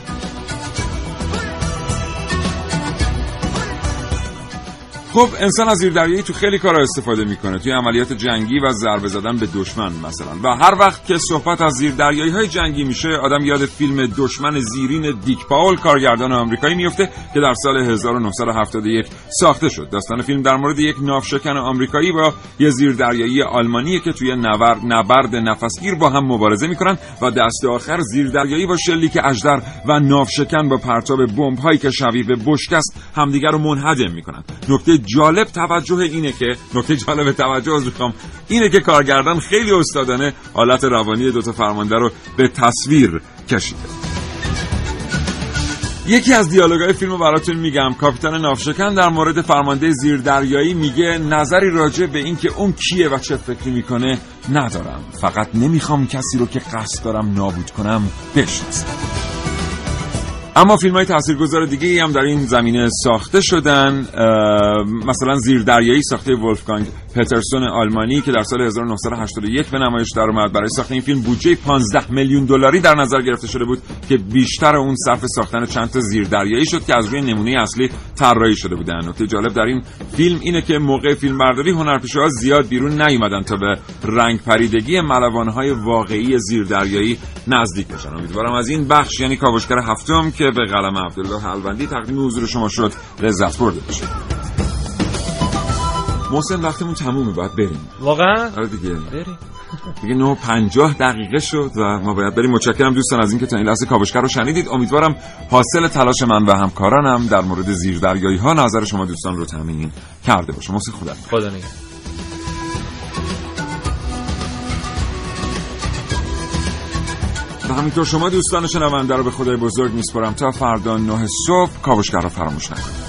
خب انسان از زیردریایی تو خیلی کارا استفاده می‌کنه. توی عملیات جنگی و ضربه زدن به دشمن مثلا. و هر وقت که صحبت از زیردریایی های جنگی میشه آدم یاد فیلم دشمن زیرین دیک پاول کارگردان آمریکایی میفته که در سال 1971 ساخته شد. داستان فیلم در مورد یک ناوشکن آمریکایی با یه زیردریایی آلمانی که توی نبرد نبرد نفسگیر با هم مبارزه می‌کنن و دست آخر زیردریایی با شلیک اژدر و ناوشکن با پرتاب بمب هایی که شبیه به بشک است همدیگر رو منهدم می‌کنن. نکته جالب توجه اینه که نکته جالب توجه از می‌خوام اینه که کارگردان خیلی استادانه حالت روانی دوتا فرمانده رو به تصویر کشیده. یکی از دیالوگای فیلم رو براتون میگم. کاپیتان نافشکن در مورد فرمانده زیردریایی میگه نظری راجع به اینکه اون کیه و چه فکری می‌کنه ندارم. فقط نمی‌خوام کسی رو که قصد دارم نابود کنم بشناسم. اما فیلم های تاثیرگذار دیگه ای هم در این زمینه ساخته شدن مثلا زیر دریایی ساخته ولفگانگ. پترسون آلمانی که در سال 1981 به نمایش در اومد. برای ساخت این فیلم بودجه 15 میلیون دلاری در نظر گرفته شده بود که بیشتر اون صرف ساختن چند تا زیر دریایی شد که از روی نمونه اصلی طراحی شده بودن. نکته جالب در این فیلم اینه که موقع فیلمبرداری هنرپیشه‌ها زیاد بیرون نیومدن تا به رنگ پریدگی ملوانهای واقعی زیر دریایی نزدیک بشن. امیدوارم از این بخش یعنی کاوشگر هفتم که به قلم عبدالله حلوندی تقدیم حضور شما شد لذت برده باشید. محسن وقتمون تمومه باید بریم. واقعا؟ آره دیگه. بریم. دیگه 9 50 دقیقه شد و ما باید بریم. متشکرم دوستان از اینکه تا این لحظه کاوشگر رو شنیدید. امیدوارم حاصل تلاش من و همکارانم در مورد زیردریایی ها نظر شما دوستان رو تامین کرده باشه. محسن خدا خدا نگهدار. و همینطور شما دوستان شنونده رو به خدای بزرگ میسپارم تا فردا نه صبح کاوشگر رو فراموش نکنید.